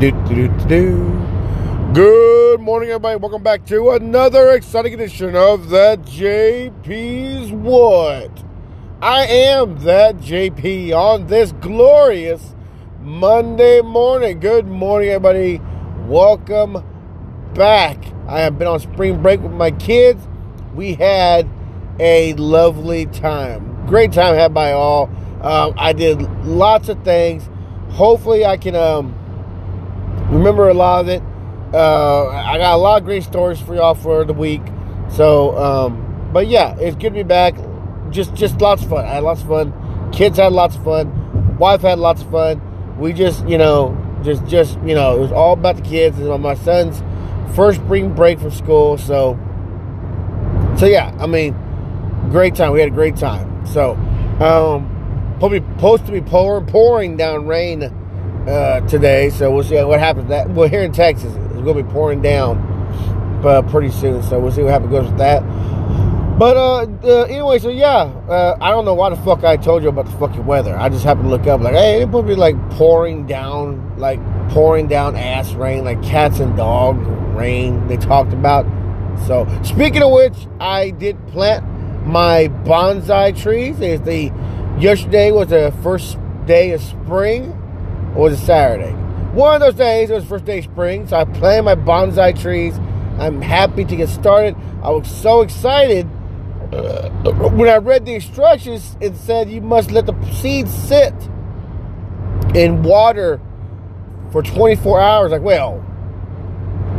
Do, do, do, do. Good morning, everybody. Welcome back to another exciting edition of the JP's What. I am that JP on this glorious Monday morning. Good morning, everybody. Welcome back. I have been on spring break with my kids. We had a lovely time. Great time had by all. Um, I did lots of things. Hopefully, I can um, remember a lot of it. Uh, I got a lot of great stories for y'all for the week. So, um, but yeah, it's good to be back. Just, just lots of fun. I had lots of fun. Kids had lots of fun. Wife had lots of fun. We just, you know, just, just, you know, it was all about the kids. And my son's first spring break from school. So, so yeah, I mean, great time. We had a great time. So, um, probably supposed to be pouring, pouring down rain uh, today. So we'll see what happens. That well, here in Texas, it's going to be pouring down uh, pretty soon. So we'll see what happens goes with that. But uh, uh, anyway, so yeah, uh, I don't know why the fuck I told you about the fucking weather. I just happened to look up like, hey, it would be like pouring down, like pouring down ass rain, like cats and dog rain. They talked about. So speaking of which, I did plant my bonsai trees. The yesterday was the first day of spring, or was it Saturday? One of those days it was first day of spring. So I planted my bonsai trees. I'm happy to get started. I was so excited uh, when I read the instructions. It said you must let the seeds sit in water for 24 hours. Like, well,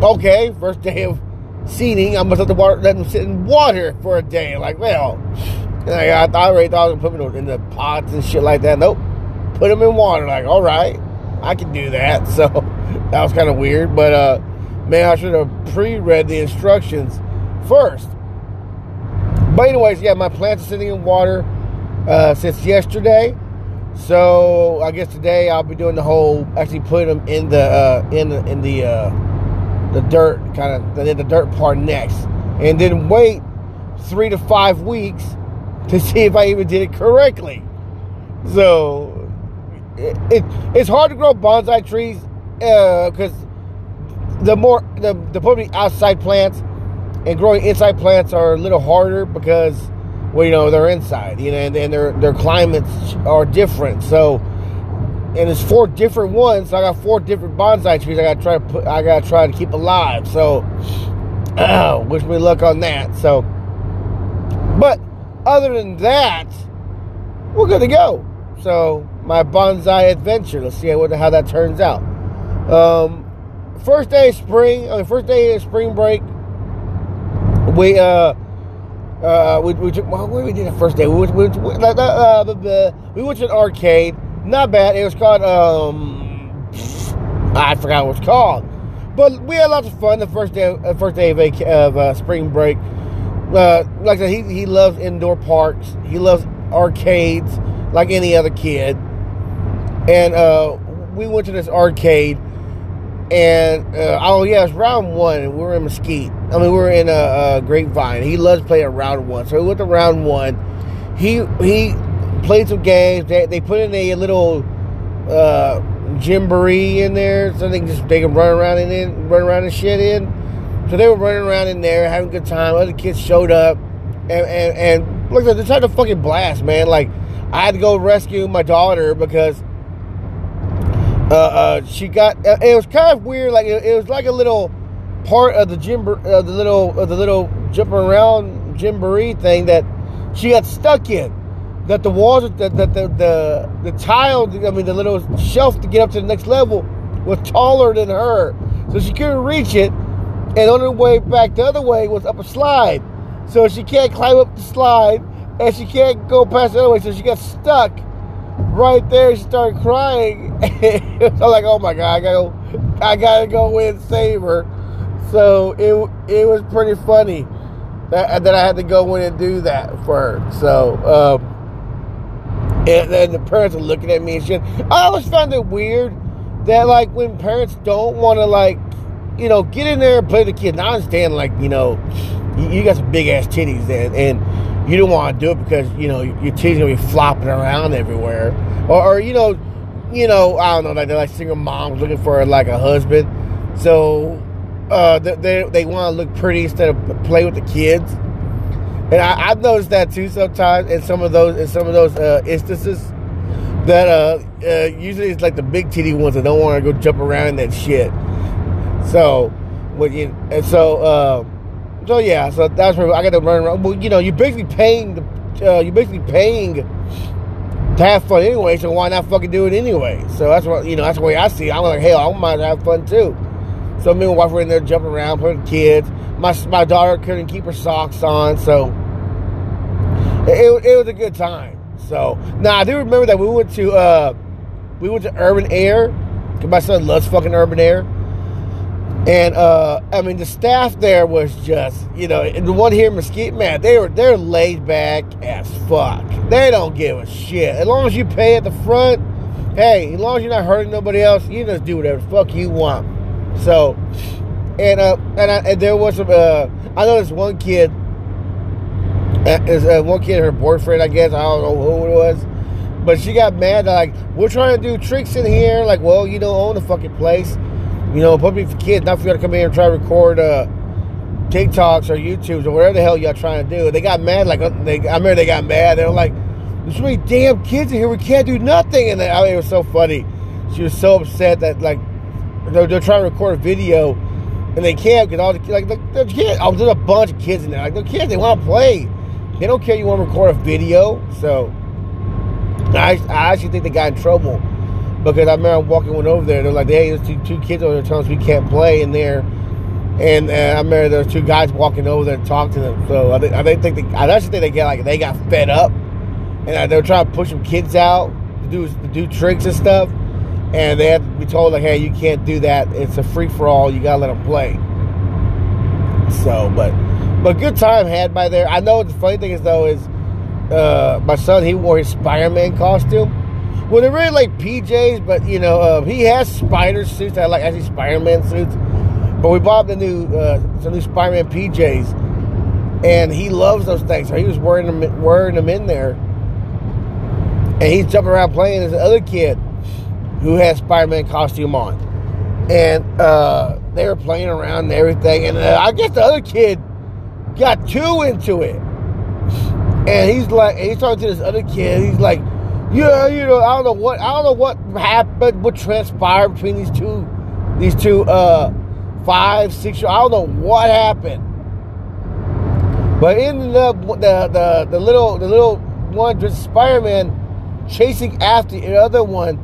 okay, first day of seeding, I must let the water let them sit in water for a day. Like, well, like, I I already thought I was putting them in the pots and shit like that. Nope, put them in water. Like, all right, I can do that. So that was kind of weird, but uh, man, I should have pre-read the instructions first. But anyways, yeah, my plants are sitting in water uh, since yesterday. So I guess today I'll be doing the whole actually putting them in the uh, in the in the uh, the dirt kind of the, the dirt part next, and then wait three to five weeks to see if I even did it correctly. So it, it it's hard to grow bonsai trees because the more the the probably outside plants and growing inside plants are a little harder because well you know they're inside you know and, and their their climates are different. So and it's four different ones so i got four different bonsai trees i gotta try to put i gotta try to keep alive. So uh, wish me luck on that. So but other than that we're good to go. So my bonsai adventure. Let's see how, how that turns out. Um, first day of spring I mean, first day of spring break we uh uh we we well, what we did the first day? We went, we, went, uh, uh, we went to an arcade. Not bad. It was called um I forgot what it's called. But we had lots of fun the first day uh, first day of, vac- of uh, spring break. Uh, like I said he, he loves indoor parks. He loves arcades like any other kid and uh we went to this arcade and uh, oh yeah, it's round one. We were in Mesquite. I mean, we were in a, uh, Grapevine. He loves playing round one, so we went to round one. He he played some games. They, they put in a little uh, gymboree in there, so they can just they can run around in it, run around and shit in. So they were running around in there, having a good time. Other kids showed up, and and, and look, they had a fucking blast, man. Like I had to go rescue my daughter because uh, uh, she got. Uh, it was kind of weird. Like it, it, was like a little part of the gym, uh, the little, uh, the little jumping around gymboree thing that she got stuck in. That the walls, that the, the the the tile, I mean, the little shelf to get up to the next level was taller than her, so she couldn't reach it. And on her way back the other way was up a slide, so she can't climb up the slide, and she can't go past the other way, so she got stuck right there, she started crying. I'm like, oh my god, I gotta go, I gotta go in and save her. So it it was pretty funny that, that I had to go in and do that for her. So um, and then the parents are looking at me and shit. I always found it weird that like when parents don't want to like you know get in there and play the kid. Now I understand like you know you, you got some big ass titties and and you don't want to do it because you know your titties gonna be flopping around everywhere, or, or you know you know, I don't know, like they're like single moms looking for like a husband. So uh, they they, they want to look pretty instead of play with the kids. And I, have noticed that too sometimes in some of those in some of those uh, instances that uh, uh, usually it's like the big titty ones that don't want to go jump around in that shit. So when you and so uh, so yeah, so that's where I got to run around. Well, you know, you're basically paying the uh, you're basically paying to have fun anyway. So why not fucking do it anyway? So that's what you know. That's the way I see. it. I'm like, hell, I might have fun too. So me and my wife were in there jumping around, playing with kids. My my daughter couldn't keep her socks on, so it, it was a good time. So now I do remember that we went to uh, we went to Urban Air. Cause my son loves fucking Urban Air. And uh, I mean, the staff there was just, you know, the one here in Mesquite, man, they were they're laid back as fuck. They don't give a shit. As long as you pay at the front, hey, as long as you're not hurting nobody else, you just do whatever fuck you want. So, and uh, and, I, and there was some. Uh, I know this one kid. Uh, is uh, one kid, her boyfriend, I guess. I don't know who it was, but she got mad. Like, we're trying to do tricks in here. Like, well, you don't own the fucking place. You know, probably for kids, not for you to come in here and try to record uh, TikToks or YouTubes or whatever the hell y'all trying to do. They got mad. Like, uh, they, I remember they got mad. They were like, "There's so many damn kids in here. We can't do nothing." And they, I mean, it was so funny. She was so upset that like they're, they're trying to record a video and they can't because all the like the, kids. Oh, there's a bunch of kids in there. Like the kids, they want to play. They don't care you want to record a video. So I, I actually think they got in trouble because I remember walking one over there. They're like, "Hey, there's two, two kids over there telling us we can't play in there." And uh, I remember there's two guys walking over there and talk to them. So I, think, I think they, I actually think they get like they got fed up, and uh, they were trying to push some kids out to do to do tricks and stuff and they had to be told like, hey, you can't do that. It's a free for all. You gotta let them play. So, but but good time had by there. I know the funny thing is though is uh, my son he wore his Spider Man costume. Well, they're really like PJs, but you know uh, he has spider suits. I like actually Spider Man suits. But we bought the new uh, some new Spider Man PJs, and he loves those things. So he was wearing them wearing them in there, and he's jumping around playing. There's other kid who has Spider-Man costume on, and uh, they were playing around and everything. And uh, I guess the other kid got too into it, and he's like, he's talking to this other kid. He's like, yeah, you know, I don't know what, I don't know what happened, what transpired between these two, these two, uh, five, six. I don't know what happened. But in the the the, the little the little one dressed Spider-Man chasing after the other one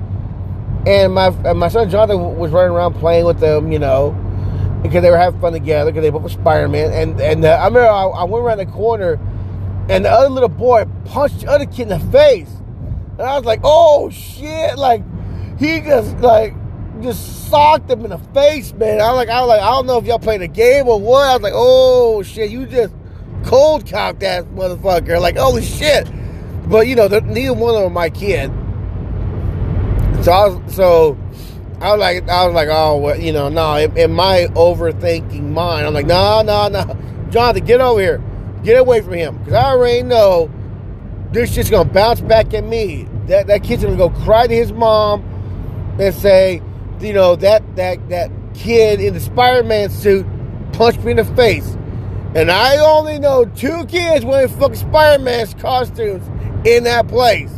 and my and my son Jonathan was running around playing with them, you know, because they were having fun together because they both were Spider Man. And and uh, I remember I, I, went around the corner, and the other little boy punched the other kid in the face, and I was like, oh shit! Like he just like just socked him in the face, man. I like, I was like, I don't know if y'all playing a game or what. I was like, oh shit, you just cold cocked that motherfucker. Like, holy shit! But you know, neither one of them my kid. So I was, so I was like, I was like, oh, well, you know, no, in, in, my overthinking mind, I'm like, no, no, no, Jonathan, get over here, get away from him, because I already know this shit's gonna bounce back at me. That that kid's gonna go cry to his mom and say, you know, that that that kid in the Spider-Man suit punched me in the face, and I only know two kids wearing fucking Spider-Man costumes in that place.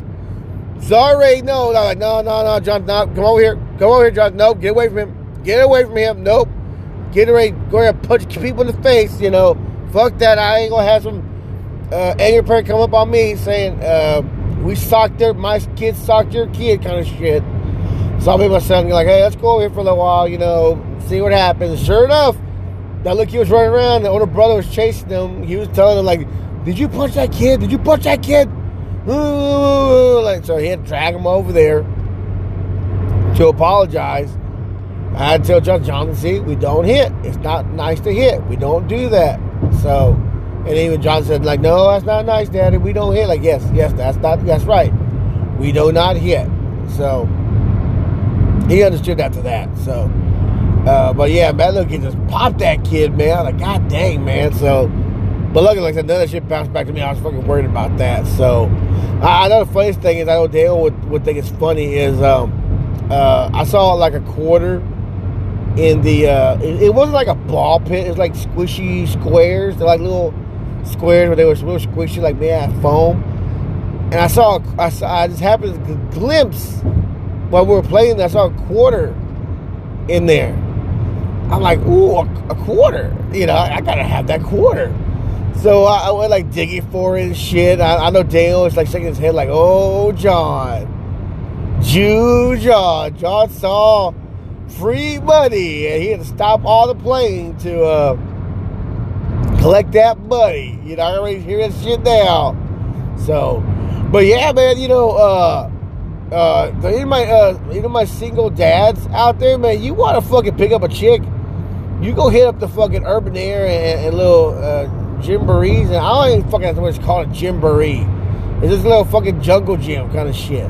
So I already know. I'm like, no, no, no, John, no, come over here. Come over here, John. Nope, get away from him. Get away from him. Nope. Get away. go ahead and punch people in the face, you know. Fuck that. I ain't gonna have some uh, angry parent come up on me saying, uh, we socked their, my kids socked your kid kind of shit. So I'll be my son like, hey, let's go over here for a little while, you know, see what happens. Sure enough, that look he was running around, the older brother was chasing him. He was telling him, like, did you punch that kid? Did you punch that kid? like so he had to drag him over there to apologize. I had to tell John, John, see, we don't hit. It's not nice to hit. We don't do that. So, and even John said, like, no, that's not nice, Daddy. We don't hit. Like, yes, yes, that's not, that's right. We do not hit. So, he understood after that. So, uh, but yeah, man, look, he just popped that kid, man. Like, God dang, man. So, but luckily, like I said, none of that shit bounced back to me. I was fucking worried about that. So, I, know the funniest thing is, I know Dale would, would think it's funny is, um, uh, I saw like a quarter in the. Uh, it, it, wasn't like a ball pit. It was like squishy squares. They're like little squares where they were real squishy, like out of foam. And I saw, I saw, I just happened to glimpse while we were playing. I saw a quarter in there. I'm like, ooh, a, a quarter. You know, I, I, gotta have that quarter. So I, I, went like digging for it and shit. I, I know Daniel was like shaking his head, like, oh, John. Jew John. John saw free money and he had to stop all the playing to uh, collect that money. You know, I already hear that shit now. So, but yeah, man, you know, uh, uh, any of my, uh, you know, my single dads out there, man, you want to fucking pick up a chick, you go hit up the fucking Urban Air and, and little uh, Gymborees, and I don't even fucking know what it's called a Gymboree. It's this little fucking jungle gym kind of shit.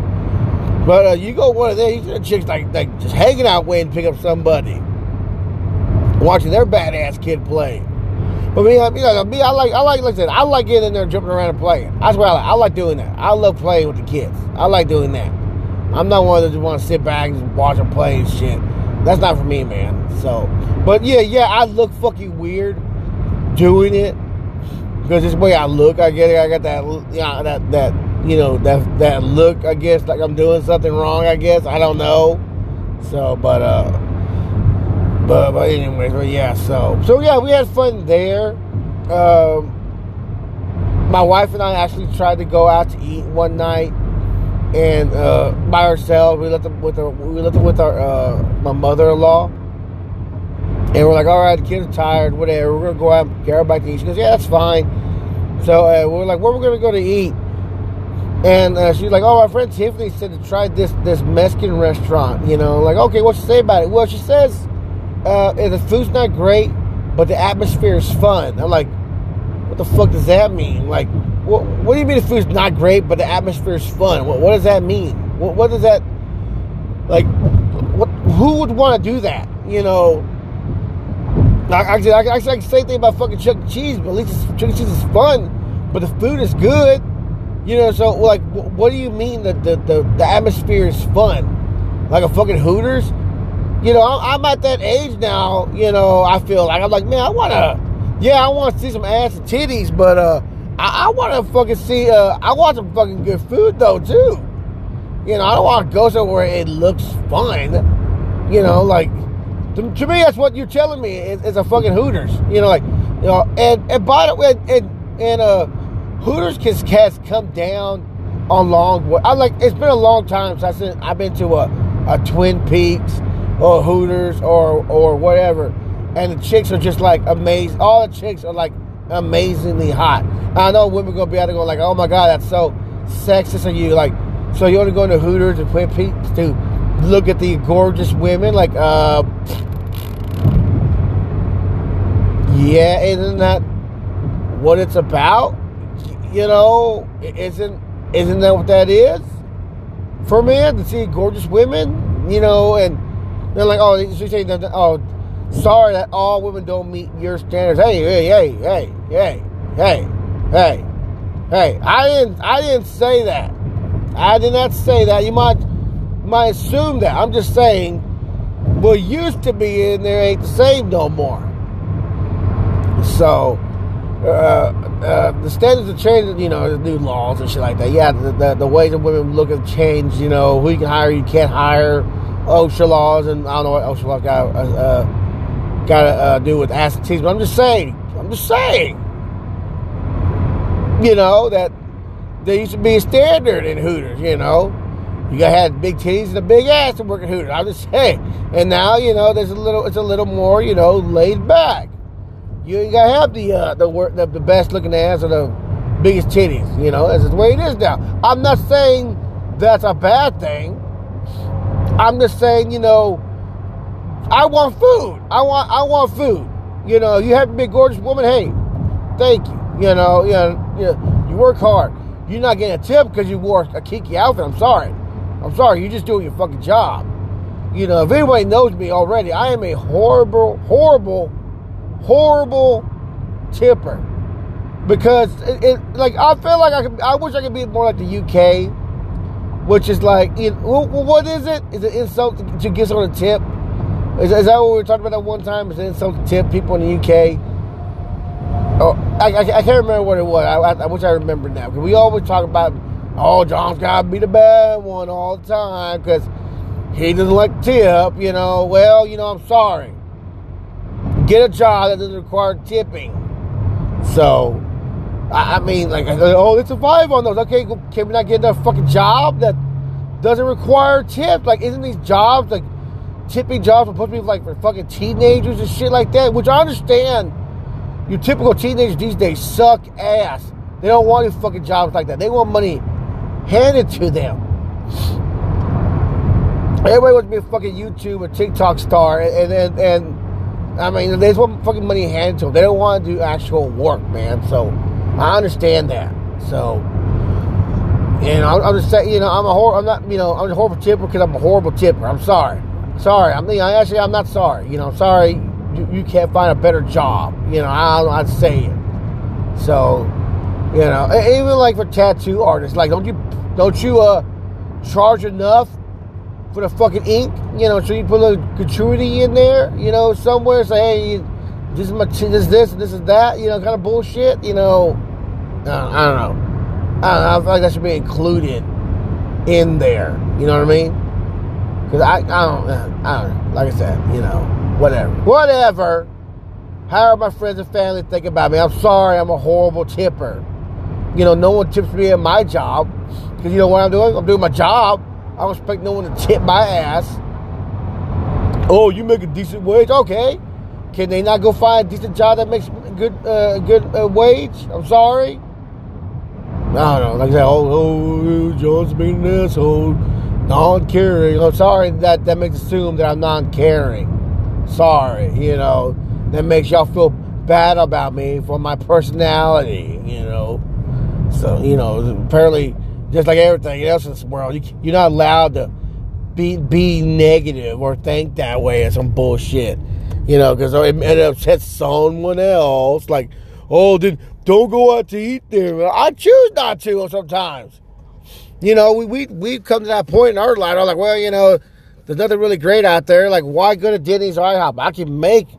But uh, you go one of them, you see chicks like like just hanging out waiting to pick up somebody, watching their badass kid play. But me, I, me, I like I like like I like getting in there, jumping around and playing. That's what I like. I like doing that. I love playing with the kids. I like doing that. I'm not one that just want to sit back and watch them play and shit. That's not for me, man. So, but yeah, yeah, I look fucking weird doing it because it's the way I look. I get it. I got that, yeah, that that you know that that look. I guess like I'm doing something wrong. I guess I don't know. So, but uh, but but anyways, but yeah. So so yeah, we had fun there. Um, my wife and I actually tried to go out to eat one night, and uh, by ourselves. We left with our we left with our uh, my mother-in-law. And we're like, all right, the kids are tired, whatever. We're gonna go out and get her back to eat. She goes, yeah, that's fine. So uh, we're like, where are we gonna go to eat? And uh, she's like, "Oh, our friend Tiffany said to try this this Mexican restaurant." You know, like, okay, what she say about it? Well, she says uh, the food's not great, but the atmosphere is fun. I'm like, what the fuck does that mean? Like, what, what do you mean the food's not great, but the atmosphere is fun? What, what does that mean? What, what does that like? What who would want to do that? You know, I, I, I can say thing about fucking Chuck E. Cheese, but at least Chuck E. Cheese is fun, but the food is good. You know, so like, what do you mean that the, the, the atmosphere is fun? Like a fucking Hooters? You know, I'm, at that age now. You know, I feel like I'm like, man, I wanna, yeah, I want to see some ass and titties, but uh, I, I want to fucking see, uh, I want some fucking good food though too. You know, I don't want to go somewhere it looks fun. You know, like to, to me, that's what you're telling me is, is, a fucking Hooters. You know, like you know, and and by the way, and and uh Hooters can, has come down on long. I like it's been a long time since I've been to a, a Twin Peaks or Hooters or or whatever, and the chicks are just like amazing. All the chicks are like amazingly hot. I know women gonna be able to go like, oh my god, that's so sexist of you. Like, so you only going to Hooters Twin Peaks to look at the gorgeous women? Like, uh, yeah, isn't that what it's about? you know, isn't isn't that what that is for men to see gorgeous women? You know, and they're like, oh, saying that, oh, sorry that all women don't meet your standards. Hey, hey, hey, hey, hey, hey, hey, hey. I didn't, I didn't say that. I did not say that. You might, might assume that. I'm just saying, what used to be in there ain't the same no more. So, uh, uh, the standards have changed, you know, the new laws and shit like that. Yeah, the, the, the that women look have changed, you know, who you can hire, you can't hire, OSHA laws, and I don't know what OSHA laws got, uh, uh got to uh, do with and but I'm just saying, I'm just saying, you know, that there used to be a standard in Hooters, you know. You got had big titties and a big ass to work at Hooters. I'm just saying. And now, you know, there's a little, it's a little more, you know, laid back. You ain't gotta have the uh, the work the, the best looking ass or the biggest titties. You know, that's the way it is now. I'm not saying that's a bad thing. I'm just saying, you know, I want food. I want I want food. You know, you have to be a gorgeous woman. Hey, thank you. You know, you know, you, you work hard. You're not getting a tip because you wore a kinky outfit. I'm sorry. I'm sorry. You're just doing your fucking job. You know, if anybody knows me already, I am a horrible, horrible horrible tipper because it, it, like I feel like I could I wish I could be more like the UK which is like, what is it? Is it insult to give someone a tip? Is, is, that what we were talking about that one time? Is it insult to tip people in the UK? Oh, I, I, I can't remember what it was. I, I, wish I remember now. Because we always talk about, oh, John's got to be the bad one all the time because he doesn't like tip, you know. Well, you know, I'm sorry. Get a job that doesn't require tipping. So, I, I mean, like, oh, let's survive on those. Okay, can we not get a fucking job that doesn't require tips? Like, isn't these jobs, like, tipping jobs supposed to be like for fucking teenagers and shit like that? Which I understand your typical teenagers these days suck ass. They don't want any fucking jobs like that. They want money handed to them. Everybody wants to be a fucking YouTube or TikTok star, and and, and I mean, they just want fucking money handed to them. They don't want to do actual work, man. So I understand that. So you know, I'm just saying, you know, I'm a hor- I'm not, you know, I'm a horrible tipper because I'm a horrible tipper. I'm sorry. Sorry. I'm, you actually, I'm not sorry. You know, I'm sorry you, you can't find a better job. You know, I, I'd say it. So, you know, even like for tattoo artists, like don't you don't you uh charge enough for the fucking ink? You know, so you put a little gratuity in there. You know, somewhere say, hey, this is my this is this this is that. You know, kind of bullshit. You know, uh, I don't know. I don't know. I feel like that should be included in there. You know what I mean? Because I, I don't, I don't know. Like I said, you know, whatever. Whatever. However my friends and family think about me. I'm sorry, I'm a horrible tipper. You know, no one tips me at my job. Because you know what I'm doing? I'm doing my job. I don't expect no one to tip my ass. Oh, you make a decent wage? Okay. Can they not go find a decent job that makes good uh, good uh, wage? I'm sorry. Don't know. Like that. Oh, oh John's being an asshole non-caring. I'm sorry that that makes assume that I'm non-caring. Sorry, you know that makes y'all feel bad about me for my personality. You know, so you know apparently just like everything else in this world, you, you're not allowed to be be negative or think that way or some bullshit. You know, because it, it upsets someone else. Like, oh, then don't go out to eat there. I choose not to sometimes you know, we, we, we've come to that point in our life. I'm like, well, you know, there's nothing really great out there. Like, why go to Denny's or IHOP? I can make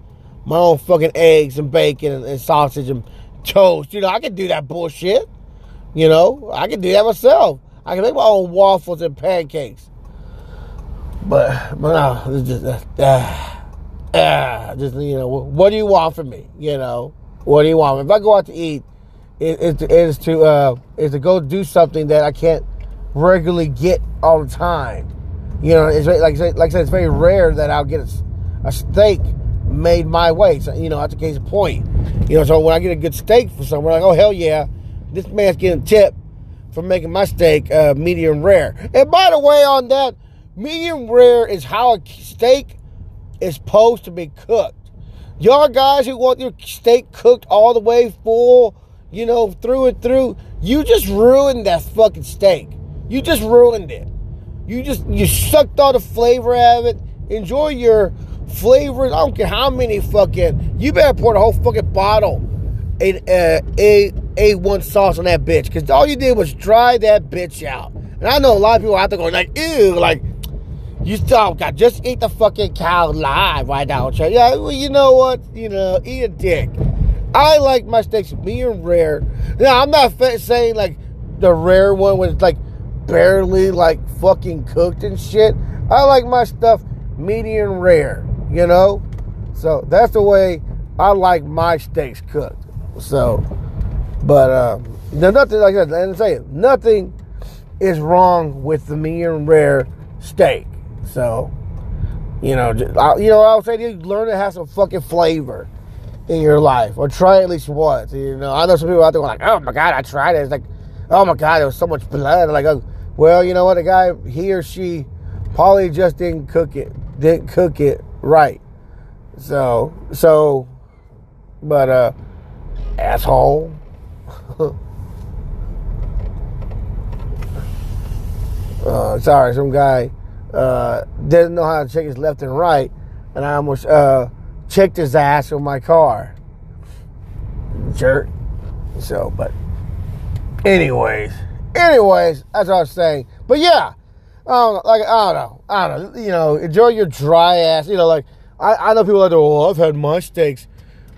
my own fucking eggs and bacon and, and sausage and toast. You know, I can do that bullshit. You know, I can do that myself. I can make my own waffles and pancakes. But, but no, it's just, uh, uh, just, you know, what do you want from me? You know, what do you want? If I go out to eat, it, is to, uh, is to go do something that I can't regularly get all the time. You know, it's like like I said, it's very rare that I'll get a, a steak made my way. So, you know, that's the case of point. You know, so when I get a good steak for someone, like, oh hell yeah, this man's getting a tip for making my steak uh, medium rare. And by the way, on that, medium rare is how a steak is supposed to be cooked. Y'all guys who want your steak cooked all the way full, you know, through and through, you just ruined that fucking steak. You just ruined it. You just you sucked all the flavor out of it. Enjoy your flavors. I don't care how many fucking. You better pour the whole fucking bottle a uh, a A.1. sauce on that bitch because all you did was dry that bitch out. And I know a lot of people out there going like, ew, like you still got just eat the fucking cow live right now. Yeah, well, you know what? You know, eat a dick. I like my steaks medium rare. Now I'm not saying like the rare one was like barely like fucking cooked and shit. I like my stuff medium rare, you know? So that's the way I like my steaks cooked. So, but um, there's nothing like that. And I say nothing is wrong with the medium rare steak. So, you know, I, you know, I would say you, learn to have some fucking flavor in your life, or try at least once. You know, I know some people out there like, "Oh my god, I tried it." It's like, "Oh my god, there was so much blood." Like, oh, well, you know what? The guy, he or she, probably just didn't cook it, didn't cook it right. So, so, but, uh, asshole. uh, sorry, some guy, uh, didn't know how to check his left and right, and I almost, uh, checked his ass with my car. Jerk. So, but, anyways. Anyways, as I was saying, But yeah, um, like I don't know, I don't know. You know, enjoy your dry ass. You know, like I, I know people that go, well, I've had my steaks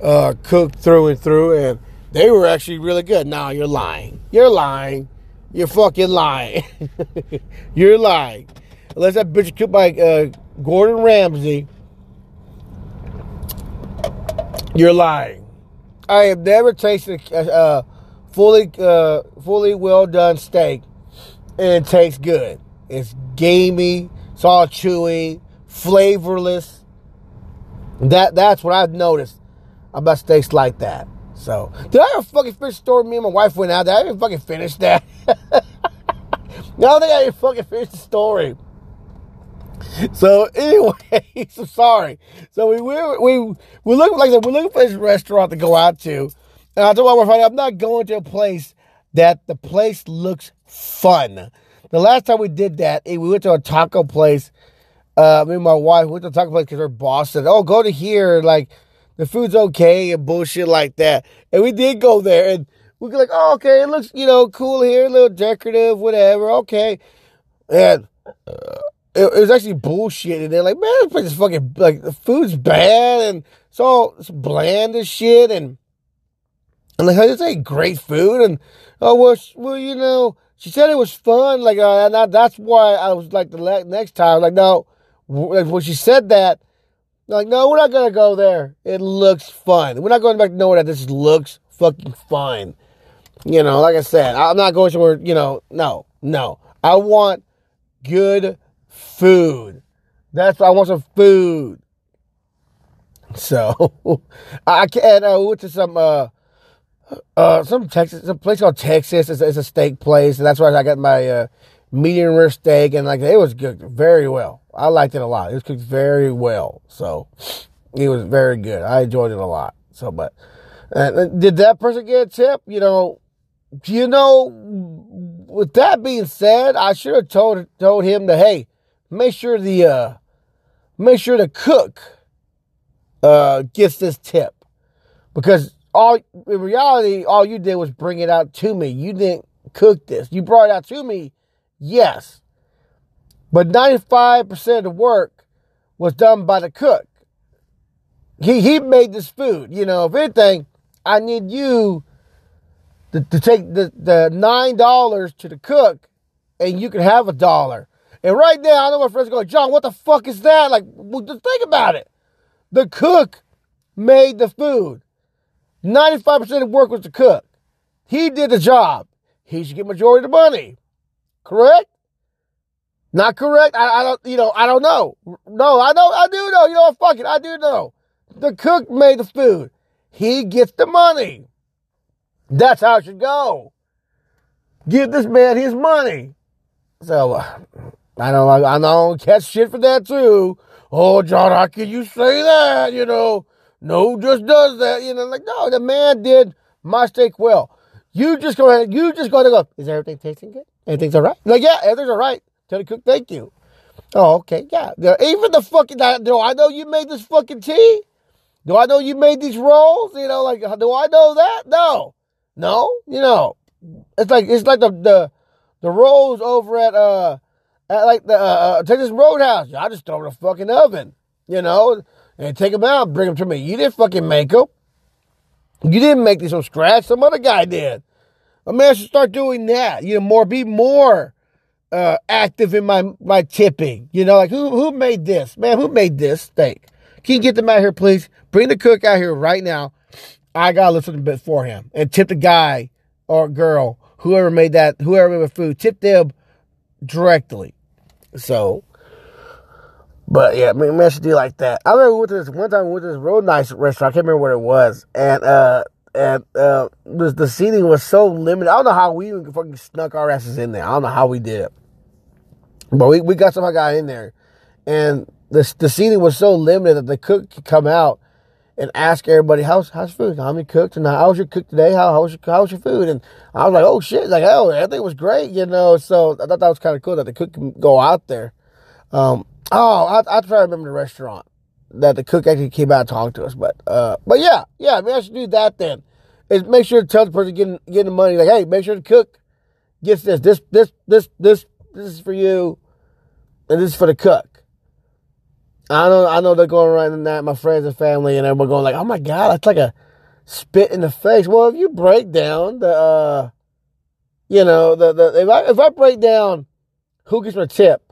uh, cooked through and through, and they were actually really good. Now you're lying. You're lying. You're fucking lying. you're lying. Unless that bitch cooked by uh, Gordon Ramsay, you're lying. I have never tasted a, fully uh, fully well done steak and it tastes good. It's gamey, it's all chewy, flavorless. That that's what I've noticed about steaks like that. So, did I ever fucking finish story? Me and my wife went out there. I didn't fucking finish that. I don't think I even fucking finished the story. So anyway, so sorry. So we we we we look like I said, we're looking for this restaurant to go out to, and I told my wife I'm not going to a place that the place looks fun. The last time we did that, we went to a taco place. Uh, me and my wife went to a taco place because her boss said, "Oh, go to here." Like the food's okay and bullshit like that. And we did go there, and we were like, "Oh, okay, it looks you know cool here, a little decorative, whatever." Okay, and. Uh, it, it was actually bullshit. And they're like, man, this place is fucking like the food's bad and it's all it's bland as shit. And I'm like, this ain't great food. And oh well, well, you know, she said it was fun. Like, uh, and I, that's why I was like the next time, like, no, like when she said that, like, no, we're not gonna go there. It looks fun. We're not going back to nowhere that this looks fucking fun. You know, like I said, I'm not going somewhere. You know, no, no. I want good food. That's why I want some food. So I can't. I went to some uh uh some Texas, some place called Texas. It's, it's a steak place, and that's where I got my uh, medium rare steak, and like it was cooked very well. I liked it a lot. It was cooked very well, so it was very good. I enjoyed it a lot. So, but uh, did that person get a tip? You know, you know. With that being said, I should have told told him that hey make sure the uh, make sure the cook uh, gets this tip because all in reality, all you did was bring it out to me. You didn't cook this. You brought it out to me, yes, but ninety five percent of the work was done by the cook. He he made this food. You know, if anything, I need you to, to take the, the nine dollars to the cook, and you can have a dollar. And right now, I know my friends go, John, what the fuck is that? Like, well, think about it. The cook made the food. 95% of work was the cook. He did the job. He should get majority of the money. Correct? Not correct? I, I don't, you know, I don't know. No, I know, I do know. You know, fuck it, I do know. The cook made the food. He gets the money. That's how it should go. Give this man his money. So, uh, I know, I know, catch shit for that too. Oh, John, how can you say that? You know, no, just does that. You know, like no, the man did my steak well. You just go ahead. You just go to go. Is everything tasting good? Everything's all right. Like yeah, everything's all right. Tell the cook thank you. Oh, okay, yeah. Even the fucking do I know you made this fucking tea? Do I know you made these rolls? You know, like do I know that? No, no. You know, it's like it's like the the the rolls over at uh at like the uh, uh, Texas Roadhouse. I just throw them in a fucking oven, you know, and take them out, bring them to me. You didn't fucking make them. You didn't make these from scratch. Some other guy did. A man should start doing that. You know, more be more uh, active in my my tipping. You know, like who who made this man? Who made this steak? Can you get them out here, please? Bring the cook out here right now. I gotta listen a bit for him and tip the guy or girl, whoever made that, whoever made the food, tip them directly. So, but yeah, I mean, man should do like that. I remember we went to this one time. We went to this real nice restaurant. I can't remember what it was, and uh, and uh, the, the seating was so limited. I don't know how we even fucking snuck our asses in there. I don't know how we did it, but we we got somehow got in there, and the the seating was so limited that the cook could come out and ask everybody how's how's food, how many cooked, and how was your cook today? How how was your how was your food? And I was like, oh shit, like oh everything was great, you know. So I thought that was kind of cool that the cook can go out there. Um, oh, I I try to remember the restaurant that the cook actually came out and talked to us, but uh, but yeah, yeah, maybe I should do that then. Is make sure to tell the person getting getting the money like, hey, make sure the cook gets this, this, this, this, this This is for you, and this is for the cook. I know, I know they're going around that my friends and family and everyone going like, "Oh my god, that's like a spit in the face." Well, if you break down the, uh, you know, the the if I if I break down who gets my tip,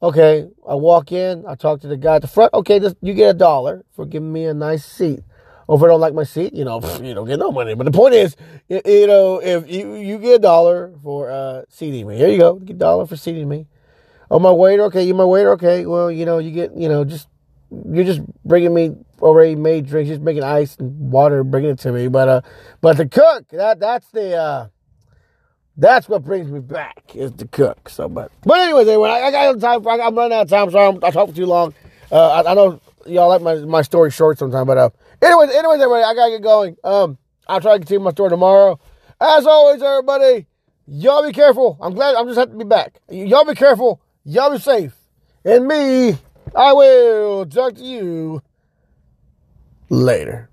okay, I walk in, I talk to the guy at the front. Okay, this, you get a dollar for giving me a nice seat. If I don't like my seat, you know, you don't get no money. But the point is, you, you know, if you, you get a dollar for uh, seating me, here you go, get a dollar for seating me. Oh, my waiter, okay, you my waiter, okay. Well, you know, you get, you know, just you're just bringing me already made drinks, just making ice and water, bringing it to me. But uh, but the cook, that that's the uh, that's what brings me back is the cook. So, but but anyways, anyway, I, I got time. I, am running out of time. Sorry, I'm, I talked too long. Uh, I, I know y'all like my my story short sometimes, but uh, anyways, anyways, everybody, I gotta get going. Um, I'll try to continue my story tomorrow. As always, everybody, y'all be careful. I'm glad. I'm just happy to be back. Y'all be careful. Y'all be safe. And me, I will talk to you later.